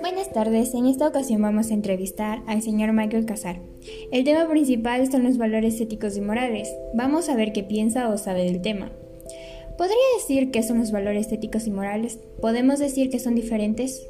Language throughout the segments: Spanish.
Buenas tardes, en esta ocasión vamos a entrevistar al señor Michael Casar. El tema principal son los valores éticos y morales. Vamos a ver qué piensa o sabe del tema. ¿Podría decir qué son los valores éticos y morales? ¿Podemos decir que son diferentes?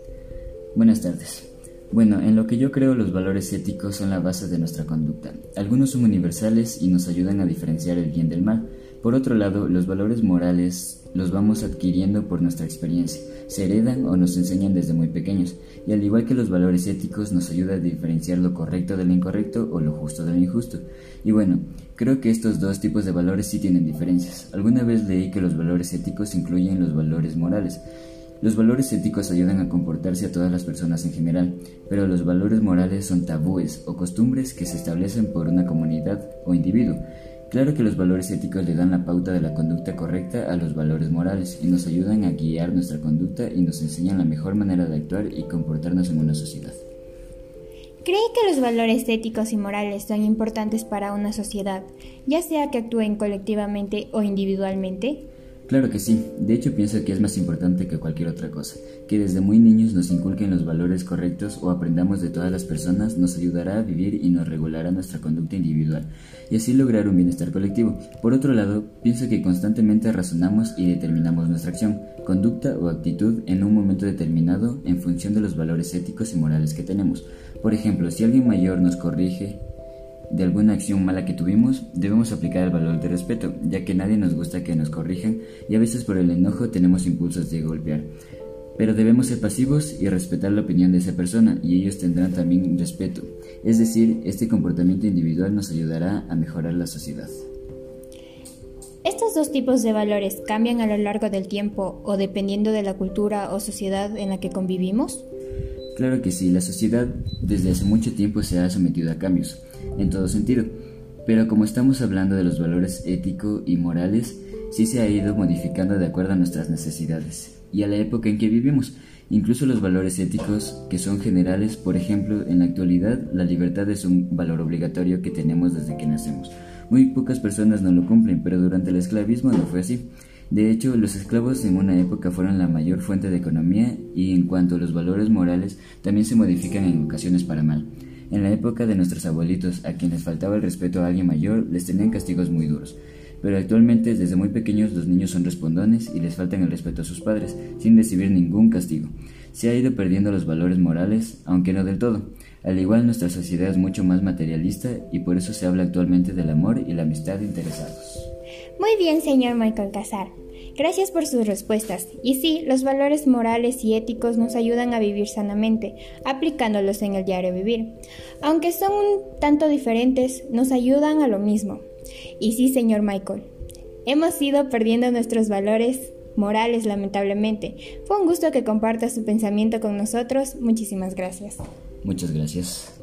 Buenas tardes. Bueno, en lo que yo creo los valores éticos son la base de nuestra conducta. Algunos son universales y nos ayudan a diferenciar el bien del mal. Por otro lado, los valores morales los vamos adquiriendo por nuestra experiencia, se heredan o nos enseñan desde muy pequeños, y al igual que los valores éticos nos ayuda a diferenciar lo correcto de lo incorrecto o lo justo de lo injusto. Y bueno, creo que estos dos tipos de valores sí tienen diferencias. Alguna vez leí que los valores éticos incluyen los valores morales. Los valores éticos ayudan a comportarse a todas las personas en general, pero los valores morales son tabúes o costumbres que se establecen por una comunidad o individuo. Claro que los valores éticos le dan la pauta de la conducta correcta a los valores morales y nos ayudan a guiar nuestra conducta y nos enseñan la mejor manera de actuar y comportarnos en una sociedad. ¿Cree que los valores éticos y morales son importantes para una sociedad, ya sea que actúen colectivamente o individualmente? Claro que sí, de hecho pienso que es más importante que cualquier otra cosa, que desde muy niños nos inculquen los valores correctos o aprendamos de todas las personas nos ayudará a vivir y nos regulará nuestra conducta individual y así lograr un bienestar colectivo. Por otro lado, pienso que constantemente razonamos y determinamos nuestra acción, conducta o actitud en un momento determinado en función de los valores éticos y morales que tenemos. Por ejemplo, si alguien mayor nos corrige, de alguna acción mala que tuvimos, debemos aplicar el valor de respeto, ya que nadie nos gusta que nos corrijan y a veces por el enojo tenemos impulsos de golpear. Pero debemos ser pasivos y respetar la opinión de esa persona y ellos tendrán también respeto. Es decir, este comportamiento individual nos ayudará a mejorar la sociedad. ¿Estos dos tipos de valores cambian a lo largo del tiempo o dependiendo de la cultura o sociedad en la que convivimos? Claro que sí, la sociedad desde hace mucho tiempo se ha sometido a cambios en todo sentido. Pero como estamos hablando de los valores éticos y morales, sí se ha ido modificando de acuerdo a nuestras necesidades y a la época en que vivimos. Incluso los valores éticos, que son generales, por ejemplo, en la actualidad, la libertad es un valor obligatorio que tenemos desde que nacemos. Muy pocas personas no lo cumplen, pero durante el esclavismo no fue así. De hecho, los esclavos en una época fueron la mayor fuente de economía y en cuanto a los valores morales, también se modifican en ocasiones para mal. En la época de nuestros abuelitos, a quienes faltaba el respeto a alguien mayor, les tenían castigos muy duros. Pero actualmente, desde muy pequeños, los niños son respondones y les faltan el respeto a sus padres, sin recibir ningún castigo. Se ha ido perdiendo los valores morales, aunque no del todo. Al igual, nuestra sociedad es mucho más materialista y por eso se habla actualmente del amor y la amistad interesados. Muy bien, señor Michael Casar. Gracias por sus respuestas. Y sí, los valores morales y éticos nos ayudan a vivir sanamente, aplicándolos en el diario vivir. Aunque son un tanto diferentes, nos ayudan a lo mismo. Y sí, señor Michael, hemos ido perdiendo nuestros valores morales lamentablemente. Fue un gusto que comparta su pensamiento con nosotros. Muchísimas gracias. Muchas gracias.